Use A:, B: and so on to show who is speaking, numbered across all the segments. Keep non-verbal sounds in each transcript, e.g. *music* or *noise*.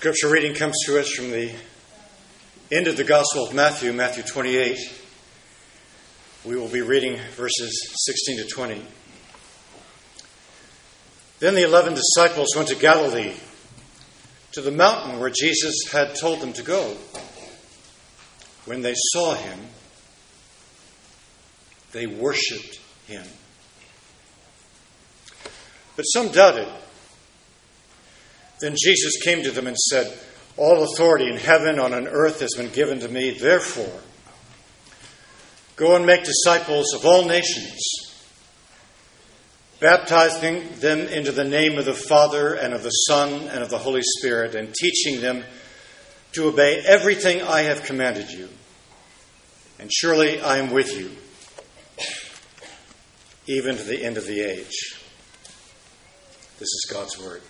A: Scripture reading comes to us from the end of the Gospel of Matthew, Matthew 28. We will be reading verses 16 to 20. Then the eleven disciples went to Galilee, to the mountain where Jesus had told them to go. When they saw him, they worshiped him. But some doubted. Then Jesus came to them and said, All authority in heaven and on earth has been given to me. Therefore, go and make disciples of all nations, baptizing them into the name of the Father and of the Son and of the Holy Spirit, and teaching them to obey everything I have commanded you. And surely I am with you, even to the end of the age. This is God's Word.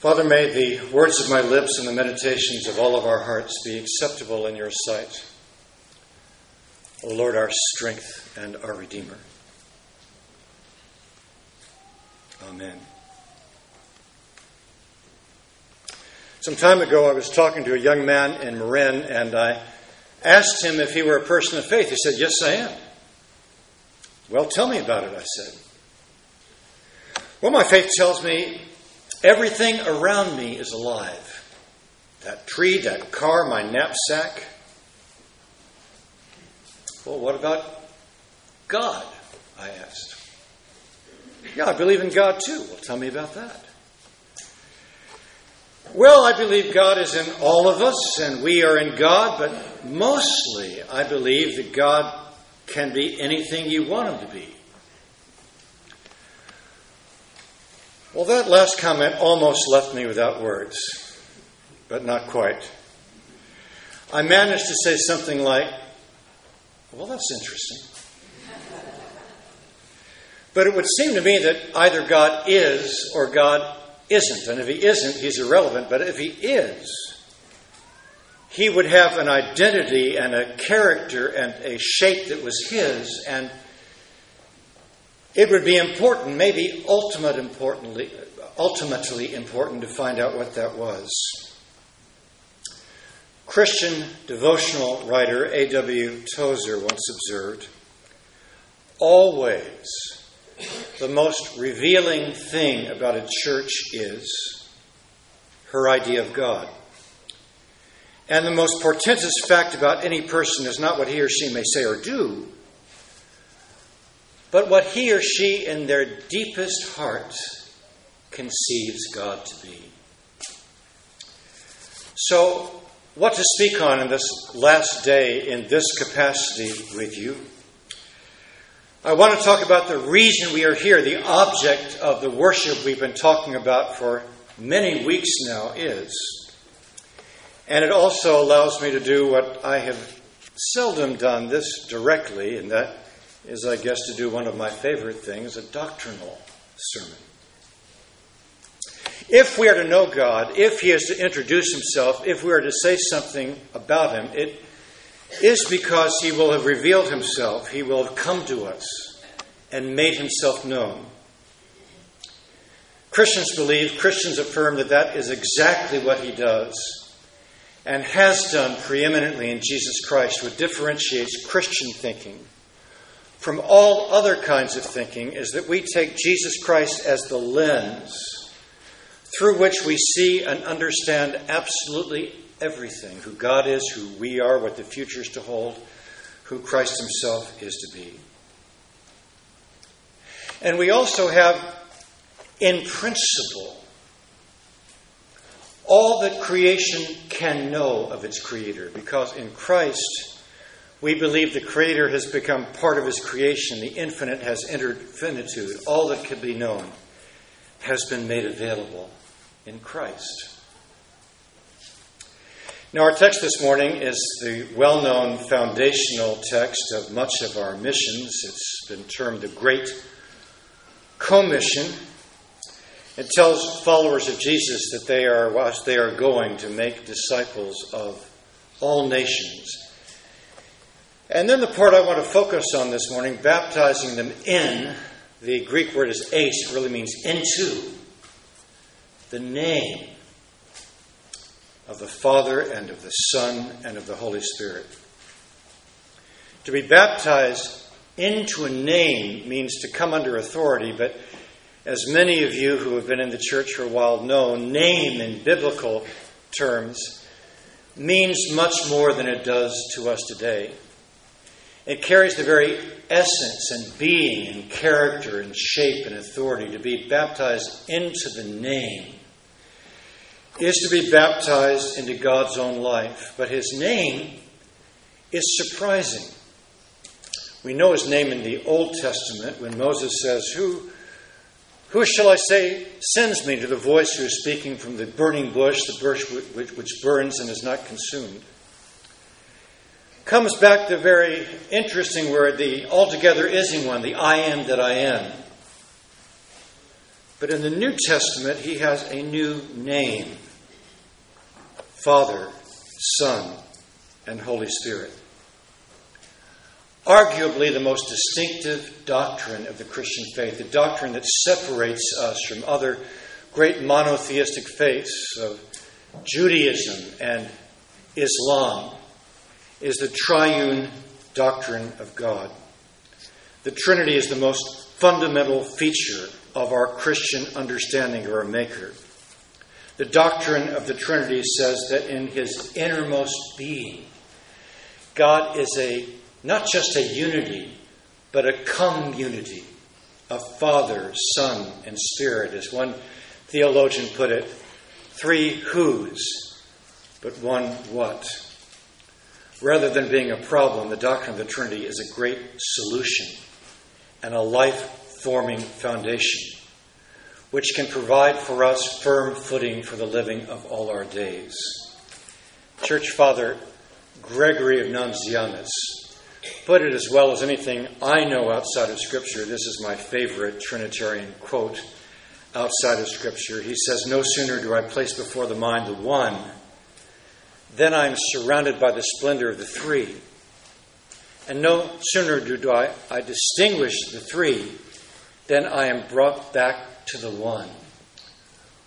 A: Father, may the words of my lips and the meditations of all of our hearts be acceptable in your sight. O Lord, our strength and our Redeemer. Amen. Some time ago, I was talking to a young man in Marin, and I asked him if he were a person of faith. He said, Yes, I am. Well, tell me about it, I said. Well, my faith tells me Everything around me is alive that tree, that car, my knapsack. Well, what about God? I asked. Yeah, I believe in God too. Well, tell me about that. Well, I believe God is in all of us and we are in God, but mostly I believe that God can be anything you want him to be. Well, that last comment almost left me without words, but not quite. I managed to say something like, Well, that's interesting. But it would seem to me that either God is or God isn't. And if he isn't, he's irrelevant. But if he is, he would have an identity and a character and a shape that was his. And it would be important, maybe ultimate importantly, ultimately important to find out what that was. Christian devotional writer A.W. Tozer once observed Always, the most revealing thing about a church is her idea of God. And the most portentous fact about any person is not what he or she may say or do, but what he or she in their deepest heart conceives God to be. So, what to speak on in this last day in this capacity with you? I want to talk about the reason we are here, the object of the worship we've been talking about for many weeks now is. And it also allows me to do what I have seldom done this directly, and that is, I guess, to do one of my favorite things a doctrinal sermon. If we are to know God, if He is to introduce Himself, if we are to say something about Him, it is because He will have revealed Himself, He will have come to us and made Himself known. Christians believe, Christians affirm that that is exactly what He does and has done preeminently in Jesus Christ, what differentiates Christian thinking from all other kinds of thinking is that we take Jesus Christ as the lens through which we see and understand absolutely everything who God is, who we are, what the future is to hold, who Christ Himself is to be. And we also have, in principle, all that creation can know of its Creator, because in Christ, we believe the Creator has become part of His creation. The infinite has entered finitude. All that could be known has been made available in Christ. Now, our text this morning is the well known foundational text of much of our missions. It's been termed the Great Commission. It tells followers of Jesus that they are, they are going to make disciples of all nations and then the part I want to focus on this morning, baptizing them in, the Greek word is eis, it really means into the name of the Father and of the Son and of the Holy Spirit. To be baptized into a name means to come under authority, but as many of you who have been in the church for a while know, name in biblical terms means much more than it does to us today. It carries the very essence and being and character and shape and authority. To be baptized into the name is to be baptized into God's own life. But his name is surprising. We know his name in the Old Testament when Moses says, Who, who shall I say sends me to the voice who is speaking from the burning bush, the bush which, which burns and is not consumed? Comes back the very interesting word, the altogether ising one, the I am that I am. But in the New Testament, he has a new name Father, Son, and Holy Spirit arguably the most distinctive doctrine of the Christian faith, the doctrine that separates us from other great monotheistic faiths of Judaism and Islam, is the triune doctrine of God. The Trinity is the most fundamental feature of our Christian understanding of our Maker. The doctrine of the Trinity says that in his innermost being, God is a not just a unity, but a community of Father, Son, and Spirit, as one theologian put it three who's, but one what. Rather than being a problem, the doctrine of the Trinity is a great solution and a life forming foundation, which can provide for us firm footing for the living of all our days. Church Father Gregory of Nazianzus put it as well as anything I know outside of Scripture. This is my favorite Trinitarian quote outside of Scripture. He says, No sooner do I place before the mind the one, then I'm surrounded by the splendor of the three. And no sooner do I, I distinguish the three, than I am brought back to the one.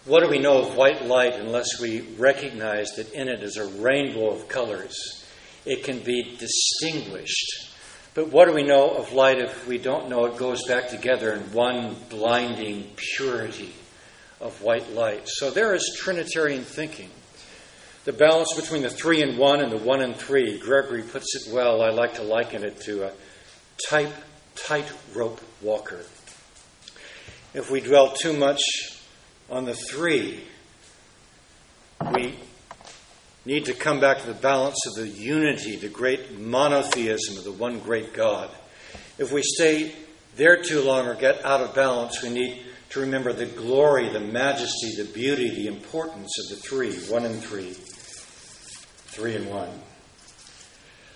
A: What do we know of white light unless we recognize that in it is a rainbow of colors? it can be distinguished. But what do we know of light if we don't know it goes back together in one blinding purity of white light? So there is Trinitarian thinking. The balance between the three and one and the one and three, Gregory puts it well. I like to liken it to a tight, tightrope walker. If we dwell too much on the three, we need to come back to the balance of the unity, the great monotheism of the one great God. If we stay there too long or get out of balance, we need to remember the glory, the majesty, the beauty, the importance of the three one and three, three and one.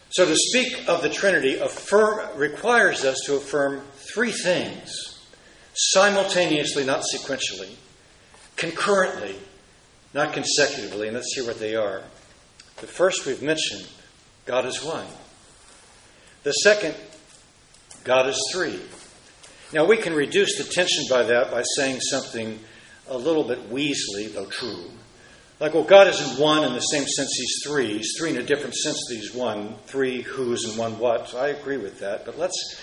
A: So, to speak of the Trinity affirm, requires us to affirm three things simultaneously, not sequentially, concurrently, not consecutively, and let's see what they are. The first we've mentioned God is one. The second, God is three. Now, we can reduce the tension by that by saying something a little bit Weasley, though true. Like, well, God isn't one in the same sense he's three. He's three in a different sense that he's one. Three who's and one what. So I agree with that. But let's,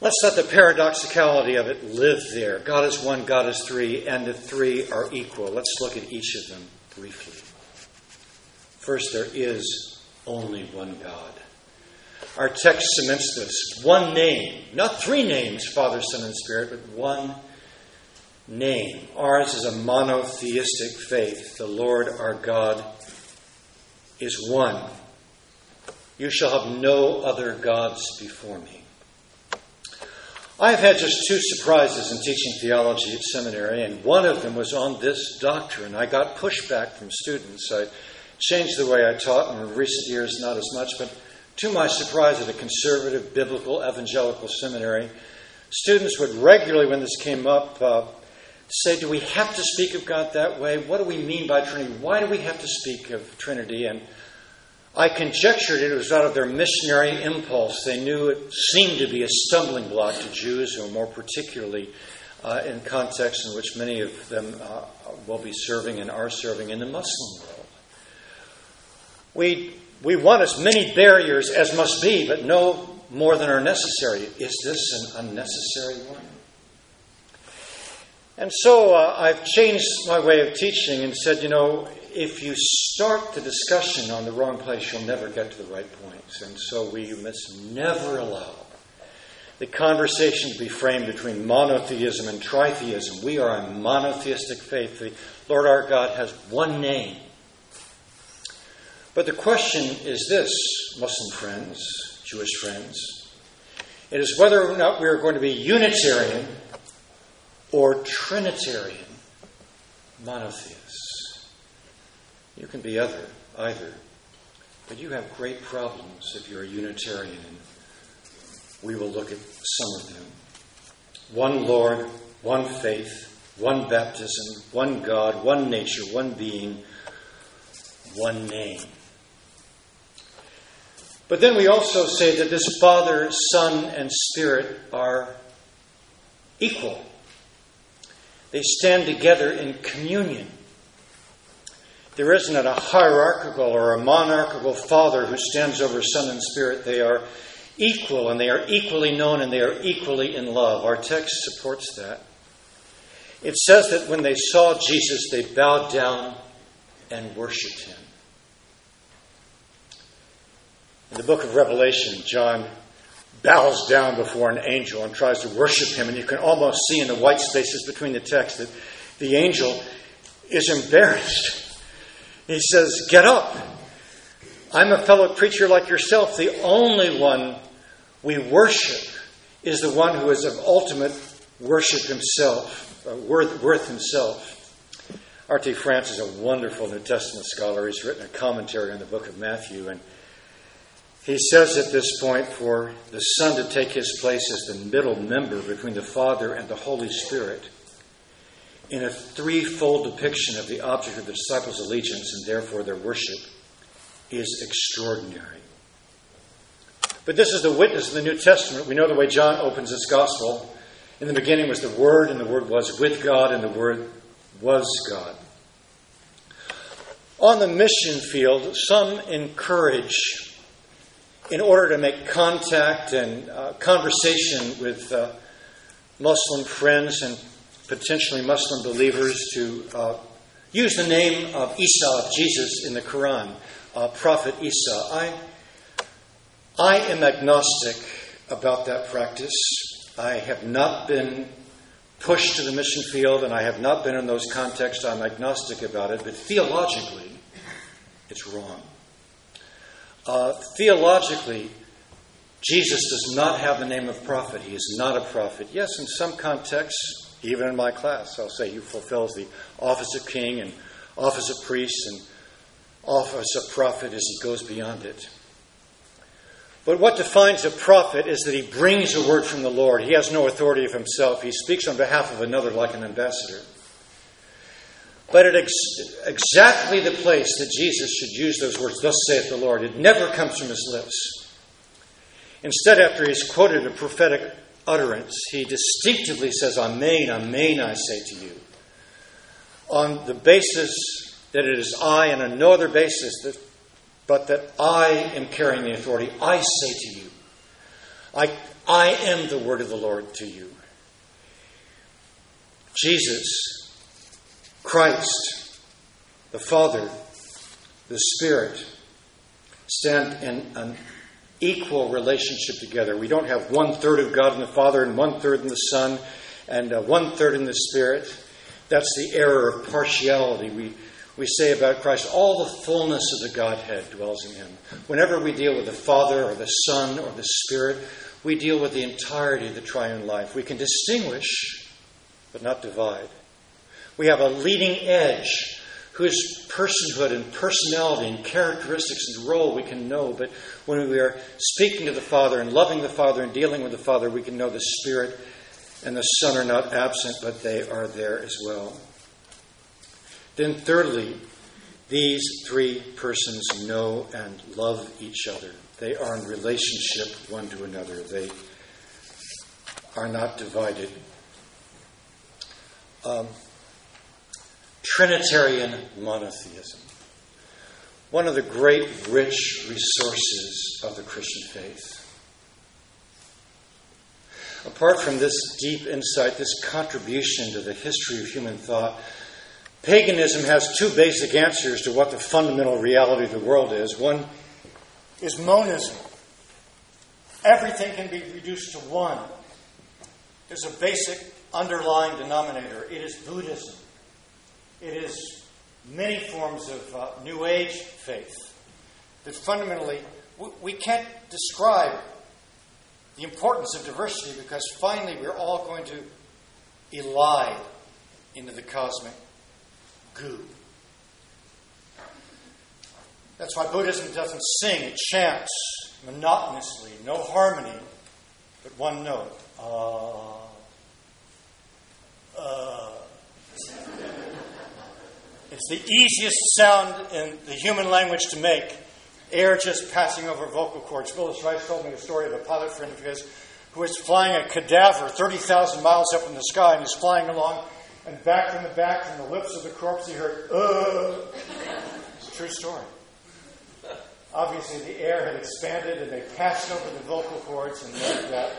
A: let's let the paradoxicality of it live there. God is one, God is three, and the three are equal. Let's look at each of them briefly. First, there is only one God. Our text cements this one name, not three names, Father, Son, and Spirit, but one name. Ours is a monotheistic faith. The Lord our God is one. You shall have no other gods before me. I've had just two surprises in teaching theology at seminary, and one of them was on this doctrine. I got pushback from students. I changed the way I taught in recent years, not as much, but to my surprise at a conservative biblical evangelical seminary, students would regularly, when this came up, uh, say, Do we have to speak of God that way? What do we mean by Trinity? Why do we have to speak of Trinity? And I conjectured it was out of their missionary impulse. They knew it seemed to be a stumbling block to Jews, or more particularly uh, in contexts in which many of them uh, will be serving and are serving in the Muslim world. We, we want as many barriers as must be, but no more than are necessary. Is this an unnecessary one? And so uh, I've changed my way of teaching and said, you know, if you start the discussion on the wrong place, you'll never get to the right points. And so we must never allow the conversation to be framed between monotheism and tritheism. We are a monotheistic faith. The Lord our God has one name. But the question is this, Muslim friends, Jewish friends. It is whether or not we are going to be Unitarian or Trinitarian monotheists. You can be other, either. But you have great problems if you're a Unitarian, and we will look at some of them. One Lord, one faith, one baptism, one God, one nature, one being, one name. But then we also say that this Father, Son, and Spirit are equal. They stand together in communion. There isn't a hierarchical or a monarchical Father who stands over Son and Spirit. They are equal and they are equally known and they are equally in love. Our text supports that. It says that when they saw Jesus, they bowed down and worshiped him. In the book of Revelation, John bows down before an angel and tries to worship him, and you can almost see in the white spaces between the text that the angel is embarrassed. He says, Get up. I'm a fellow creature like yourself. The only one we worship is the one who is of ultimate worship himself, uh, worth, worth himself. R.T. France is a wonderful New Testament scholar. He's written a commentary on the book of Matthew, and he says at this point for the Son to take his place as the middle member between the Father and the Holy Spirit in a threefold depiction of the object of the disciples' allegiance and therefore their worship is extraordinary. But this is the witness of the New Testament. We know the way John opens his gospel. In the beginning was the Word, and the Word was with God, and the Word was God. On the mission field, some encourage in order to make contact and uh, conversation with uh, Muslim friends and potentially Muslim believers to uh, use the name of Isa, of Jesus, in the Quran, uh, Prophet Isa. I, I am agnostic about that practice. I have not been pushed to the mission field and I have not been in those contexts. I'm agnostic about it, but theologically, it's wrong. Uh, theologically, Jesus does not have the name of prophet. He is not a prophet. Yes, in some contexts, even in my class, I'll say he fulfills the office of king and office of priest and office of prophet as he goes beyond it. But what defines a prophet is that he brings a word from the Lord. He has no authority of himself. He speaks on behalf of another like an ambassador. But at ex- exactly the place that Jesus should use those words, thus saith the Lord, it never comes from his lips. Instead, after he's quoted a prophetic utterance, he distinctively says, Amen, Amen, I say to you. On the basis that it is I, and on no other basis, that, but that I am carrying the authority, I say to you, I, I am the word of the Lord to you. Jesus Christ, the Father, the Spirit stand in an equal relationship together. We don't have one third of God in the Father and one third in the Son and uh, one third in the Spirit. That's the error of partiality. We, we say about Christ, all the fullness of the Godhead dwells in him. Whenever we deal with the Father or the Son or the Spirit, we deal with the entirety of the triune life. We can distinguish, but not divide. We have a leading edge whose personhood and personality and characteristics and role we can know. But when we are speaking to the Father and loving the Father and dealing with the Father, we can know the Spirit and the Son are not absent, but they are there as well. Then, thirdly, these three persons know and love each other. They are in relationship one to another. They are not divided um, Trinitarian monotheism. One of the great rich resources of the Christian faith. Apart from this deep insight, this contribution to the history of human thought, paganism has two basic answers to what the fundamental reality of the world is. One is monism. Everything can be reduced to one. There's a basic underlying denominator. It is Buddhism. It is many forms of uh, New Age faith that fundamentally we, we can't describe the importance of diversity because finally we're all going to elide into the cosmic goo. That's why Buddhism doesn't sing, it chants monotonously, no harmony, but one note. Uh, uh. It's the easiest sound in the human language to make. Air just passing over vocal cords. Phyllis Rice told me the story of a pilot friend of his who was flying a cadaver 30,000 miles up in the sky, and he's flying along, and back from the back, from the lips of the corpse, he heard, uh. It's a true story. Obviously, the air had expanded, and they passed over the vocal cords and made that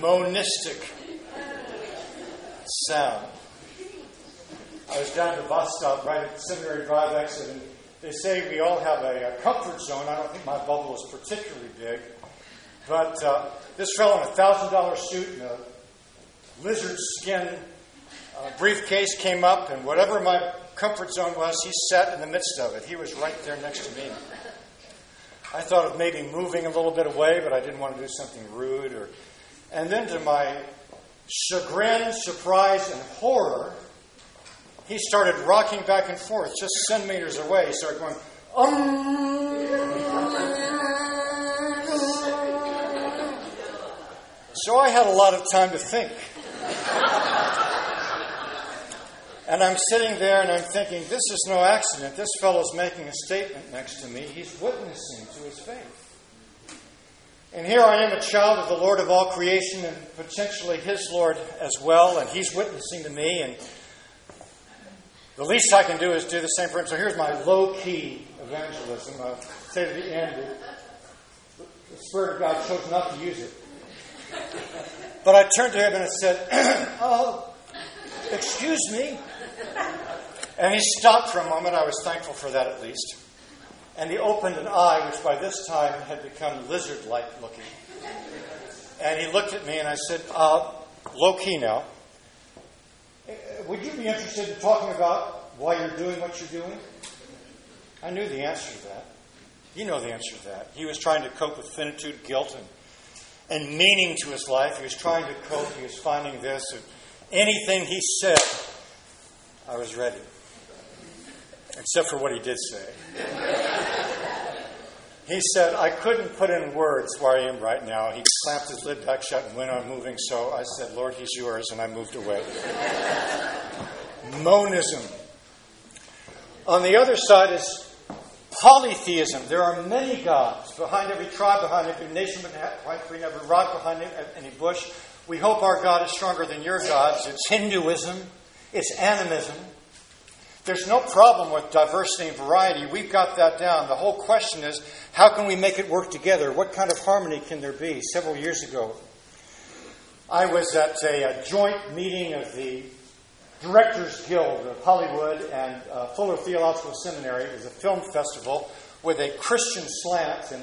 A: monistic sound. I was down at the bus stop right at the Seminary Drive exit, and they say we all have a, a comfort zone. I don't think my bubble is particularly big, but uh, this fellow in a thousand dollar suit and a lizard skin uh, briefcase came up, and whatever my comfort zone was, he sat in the midst of it. He was right there next to me. I thought of maybe moving a little bit away, but I didn't want to do something rude. Or, and then, to my chagrin, surprise, and horror, he started rocking back and forth just centimeters away. He started going, um. So I had a lot of time to think. and I'm sitting there and I'm thinking, this is no accident. This fellow's making a statement next to me. He's witnessing to his faith. And here I am, a child of the Lord of all creation and potentially his Lord as well, and he's witnessing to me. And the least I can do is do the same for him. So here's my low key evangelism. I'll say to the end the Spirit of God chose not to use it. But I turned to him and I said, *clears throat* Oh, excuse me. And he stopped for a moment. I was thankful for that at least. And he opened an eye, which by this time had become lizard like looking. And he looked at me and I said, uh, Low key now. Would you be interested in talking about why you're doing what you're doing? I knew the answer to that. You know the answer to that. He was trying to cope with finitude, guilt, and, and meaning to his life. He was trying to cope. He was finding this. And Anything he said, I was ready. Except for what he did say. He said, I couldn't put in words where I am right now. He clamped his lid back shut and went on moving. So I said, Lord, he's yours. And I moved away. Monism. On the other side is polytheism. There are many gods behind every tribe, behind every nation, behind every rock, behind any bush. We hope our God is stronger than your gods. It's Hinduism, it's animism. There's no problem with diversity and variety. We've got that down. The whole question is how can we make it work together? What kind of harmony can there be? Several years ago, I was at a, a joint meeting of the Directors Guild of Hollywood and uh, Fuller Theological Seminary. It was a film festival with a Christian slant. And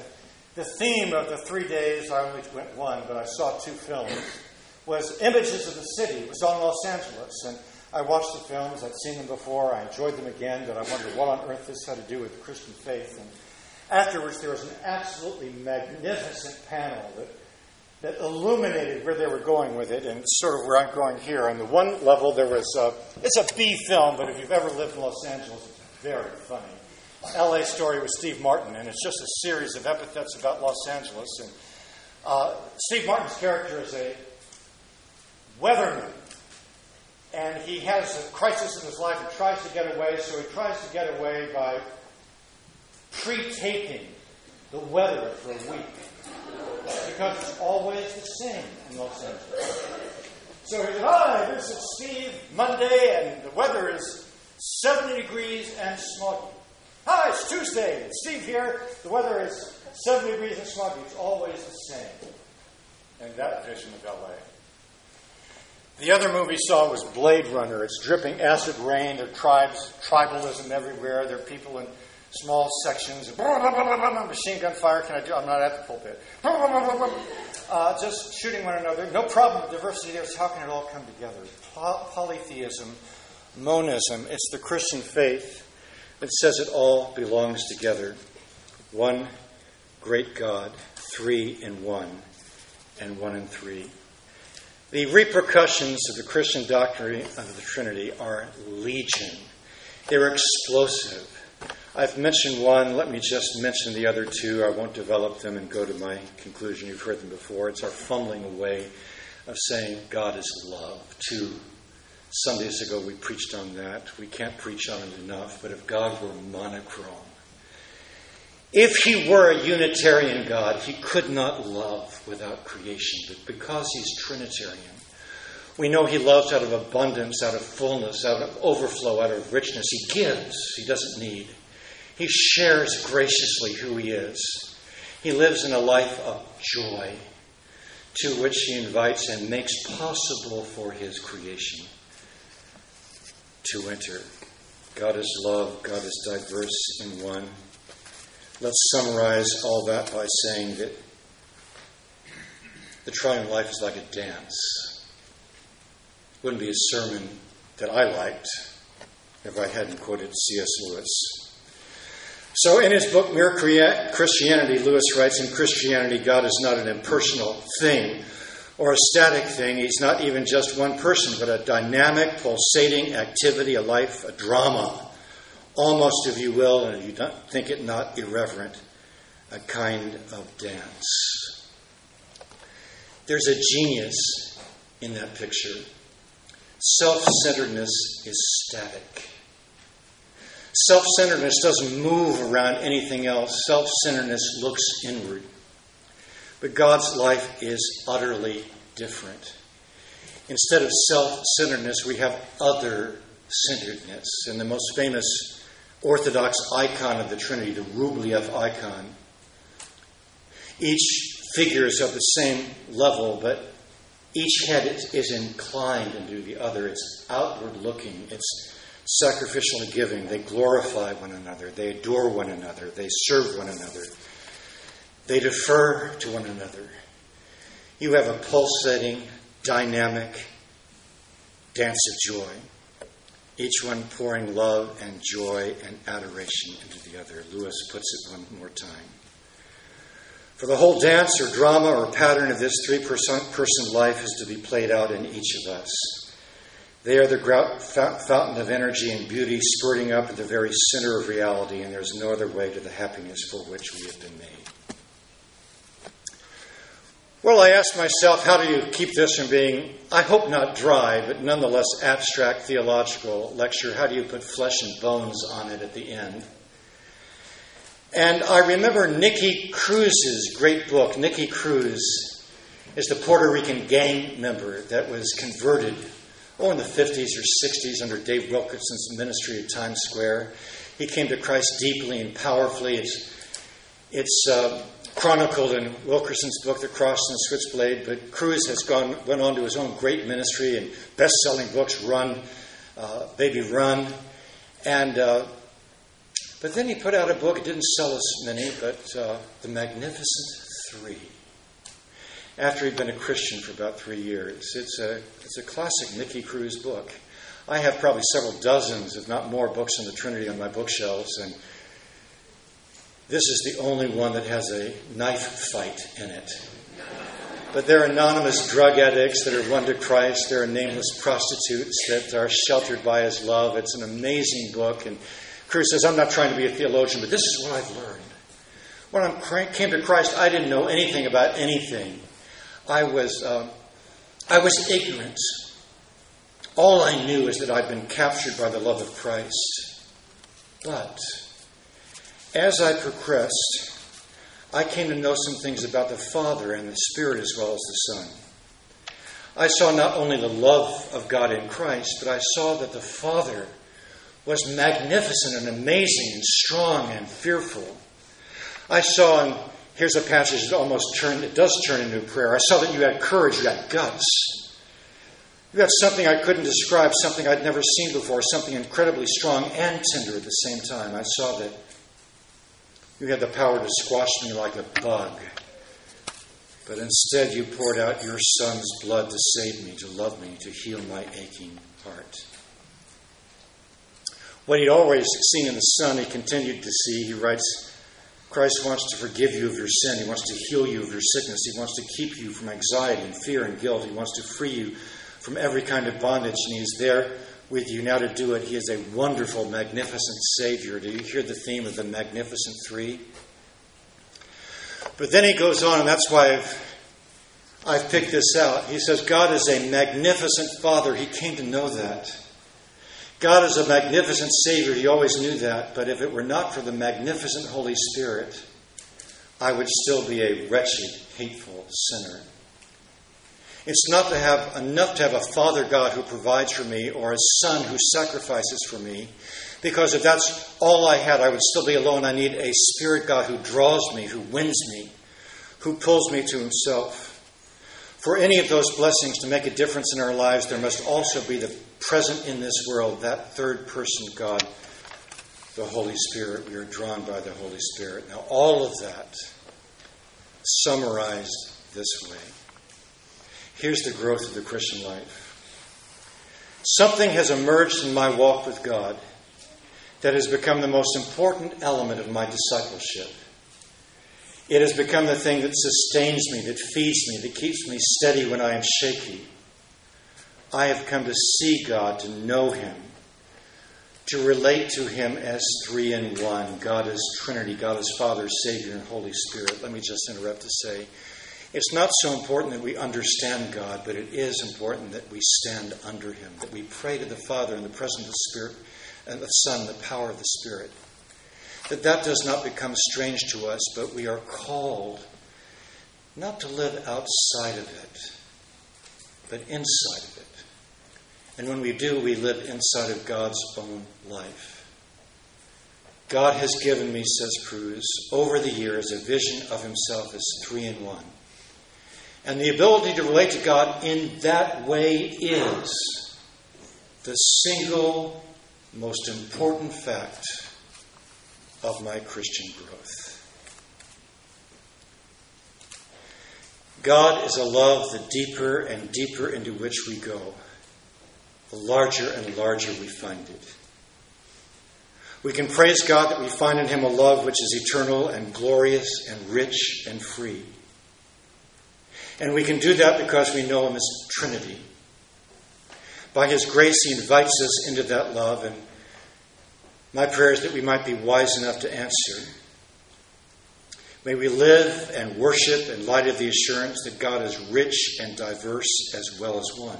A: the theme of the three days, I only went one, but I saw two films, was images of the city. It was on Los Angeles. And I watched the films. I'd seen them before. I enjoyed them again, but I wondered what on earth this had to do with Christian faith. And afterwards, there was an absolutely magnificent panel that that illuminated where they were going with it, and sort of where I'm going here. On the one level, there was a, it's a B film, but if you've ever lived in Los Angeles, it's very funny. L.A. story with Steve Martin, and it's just a series of epithets about Los Angeles. And uh, Steve Martin's character is a weatherman, and he has a crisis in his life and tries to get away. So he tries to get away by pre-taping the weather for a week because it's always the same in Los Angeles. So he said, Hi, this is Steve, Monday, and the weather is 70 degrees and smoggy. Hi, it's Tuesday, and Steve here. The weather is 70 degrees and smoggy. It's always the same. And that edition of LA. The other movie we saw was Blade Runner. It's dripping acid rain. There are tribes, tribalism everywhere. There are people in small sections. *laughs* Machine gun fire. Can I do? I'm not at the pulpit. *laughs* Uh, just shooting one another. No problem with diversity there. How can it all come together? Polytheism, monism. It's the Christian faith that says it all belongs together. One great God, three in one, and one in three. The repercussions of the Christian doctrine of the Trinity are legion. They're explosive. I've mentioned one. Let me just mention the other two. I won't develop them and go to my conclusion. You've heard them before. It's our fumbling away of saying God is love. Two Sundays ago we preached on that. We can't preach on it enough, but if God were monochrome, if he were a Unitarian God, he could not love without creation. But because he's Trinitarian, we know he loves out of abundance, out of fullness, out of overflow, out of richness. He gives, he doesn't need. He shares graciously who he is. He lives in a life of joy to which he invites and makes possible for his creation to enter. God is love, God is diverse in one. Let's summarize all that by saying that the triune life is like a dance. Wouldn't be a sermon that I liked if I hadn't quoted C.S. Lewis. So, in his book, Mere Christianity, Lewis writes In Christianity, God is not an impersonal thing or a static thing. He's not even just one person, but a dynamic, pulsating activity, a life, a drama, almost, if you will, and if you don't think it not irreverent, a kind of dance. There's a genius in that picture. Self centeredness is static. Self centeredness doesn't move around anything else, self centeredness looks inward. But God's life is utterly different. Instead of self centeredness, we have other centeredness. And the most famous Orthodox icon of the Trinity, the Rublev icon, each figure is of the same level, but each head is, inclined into the other. It's outward looking. It's sacrificially giving. They glorify one another. They adore one another. They serve one another. They defer to one another. You have a pulsating, dynamic dance of joy, each one pouring love and joy and adoration into the other. Lewis puts it one more time. For the whole dance or drama or pattern of this three person life is to be played out in each of us. They are the fountain of energy and beauty spurting up at the very center of reality, and there's no other way to the happiness for which we have been made. Well, I asked myself, how do you keep this from being, I hope not dry, but nonetheless abstract theological lecture? How do you put flesh and bones on it at the end? And I remember Nicky Cruz's great book. Nicky Cruz is the Puerto Rican gang member that was converted oh, in the 50s or 60s under Dave Wilkerson's ministry at Times Square. He came to Christ deeply and powerfully. It's, it's uh, chronicled in Wilkerson's book, The Cross and the Switchblade, but Cruz has gone, went on to his own great ministry and best-selling books, Run, uh, Baby Run, and uh, but then he put out a book. It didn't sell as many, but uh, The Magnificent Three after he'd been a Christian for about three years. It's a, it's a classic Nicky Cruz book. I have probably several dozens, if not more, books on the Trinity on my bookshelves, and this is the only one that has a knife fight in it. But there are anonymous drug addicts that are won to Christ. There are nameless prostitutes that are sheltered by his love. It's an amazing book. And Cruz says, I'm not trying to be a theologian, but this is what I've learned. When I came to Christ, I didn't know anything about anything. I was, uh, I was ignorant. All I knew is that I'd been captured by the love of Christ. But as I progressed, I came to know some things about the Father and the Spirit as well as the Son. I saw not only the love of God in Christ, but I saw that the Father was magnificent and amazing and strong and fearful. I saw, and here's a passage that almost turned, it does turn into prayer. I saw that you had courage, you had guts. You had something I couldn't describe, something I'd never seen before, something incredibly strong and tender at the same time. I saw that you had the power to squash me like a bug. But instead, you poured out your Son's blood to save me, to love me, to heal my aching heart. What he'd always seen in the Son, he continued to see. He writes, Christ wants to forgive you of your sin. He wants to heal you of your sickness. He wants to keep you from anxiety and fear and guilt. He wants to free you from every kind of bondage, and He's there with you now to do it. He is a wonderful, magnificent Savior. Do you hear the theme of the Magnificent Three? But then he goes on, and that's why I've, I've picked this out. He says, God is a magnificent Father. He came to know that. God is a magnificent Savior. He always knew that. But if it were not for the magnificent Holy Spirit, I would still be a wretched, hateful sinner. It's not to have enough to have a Father God who provides for me or a Son who sacrifices for me, because if that's all I had, I would still be alone. I need a Spirit God who draws me, who wins me, who pulls me to Himself. For any of those blessings to make a difference in our lives, there must also be the present in this world, that third person God, the Holy Spirit. We are drawn by the Holy Spirit. Now, all of that summarized this way. Here's the growth of the Christian life. Something has emerged in my walk with God that has become the most important element of my discipleship. It has become the thing that sustains me, that feeds me, that keeps me steady when I am shaky. I have come to see God, to know Him, to relate to Him as three in one. God is Trinity, God is Father, Savior, and Holy Spirit. Let me just interrupt to say it's not so important that we understand God, but it is important that we stand under Him, that we pray to the Father in the presence of the Spirit and the Son, the power of the Spirit. That that does not become strange to us, but we are called not to live outside of it, but inside of it. And when we do, we live inside of God's own life. God has given me, says Cruz, over the years a vision of himself as three in one. And the ability to relate to God in that way is the single most important fact of my Christian growth. God is a love the deeper and deeper into which we go, the larger and larger we find it. We can praise God that we find in Him a love which is eternal and glorious and rich and free. And we can do that because we know Him as Trinity. By His grace, He invites us into that love, and my prayer is that we might be wise enough to answer. May we live and worship in light of the assurance that God is rich and diverse as well as one.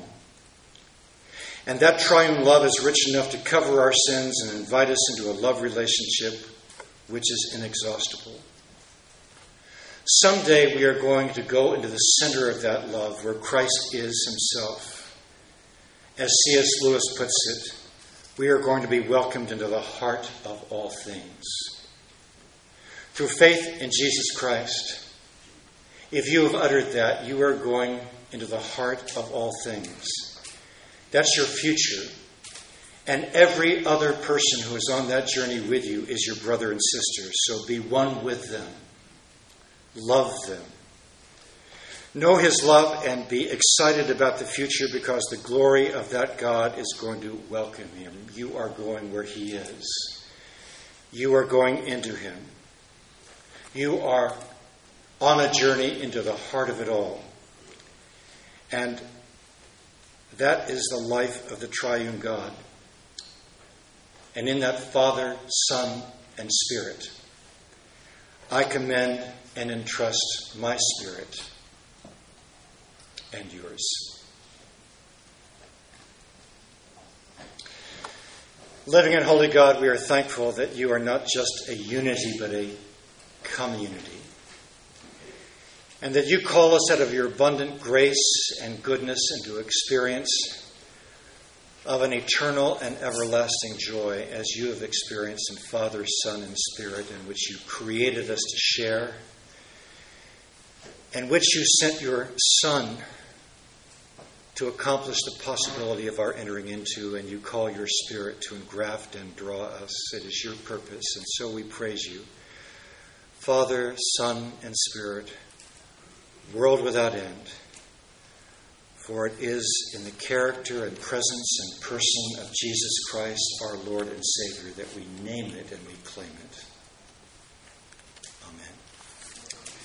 A: And that triune love is rich enough to cover our sins and invite us into a love relationship which is inexhaustible. Someday we are going to go into the center of that love where Christ is himself. As C.S. Lewis puts it, we are going to be welcomed into the heart of all things. Through faith in Jesus Christ, if you have uttered that, you are going into the heart of all things. That's your future. And every other person who is on that journey with you is your brother and sister. So be one with them. Love them. Know His love and be excited about the future because the glory of that God is going to welcome Him. You are going where He is, you are going into Him. You are on a journey into the heart of it all. And that is the life of the triune God. And in that Father, Son, and Spirit, I commend and entrust my spirit and yours. Living in Holy God, we are thankful that you are not just a unity, but a community. and that you call us out of your abundant grace and goodness into experience of an eternal and everlasting joy as you have experienced in Father, Son, and Spirit, in which you created us to share, in which you sent your Son to accomplish the possibility of our entering into, and you call your Spirit to engraft and draw us. It is your purpose, and so we praise you. Father, Son, and Spirit, world without end. For it is in the character and presence and person of Jesus Christ, our Lord and Savior, that we name it and we claim it.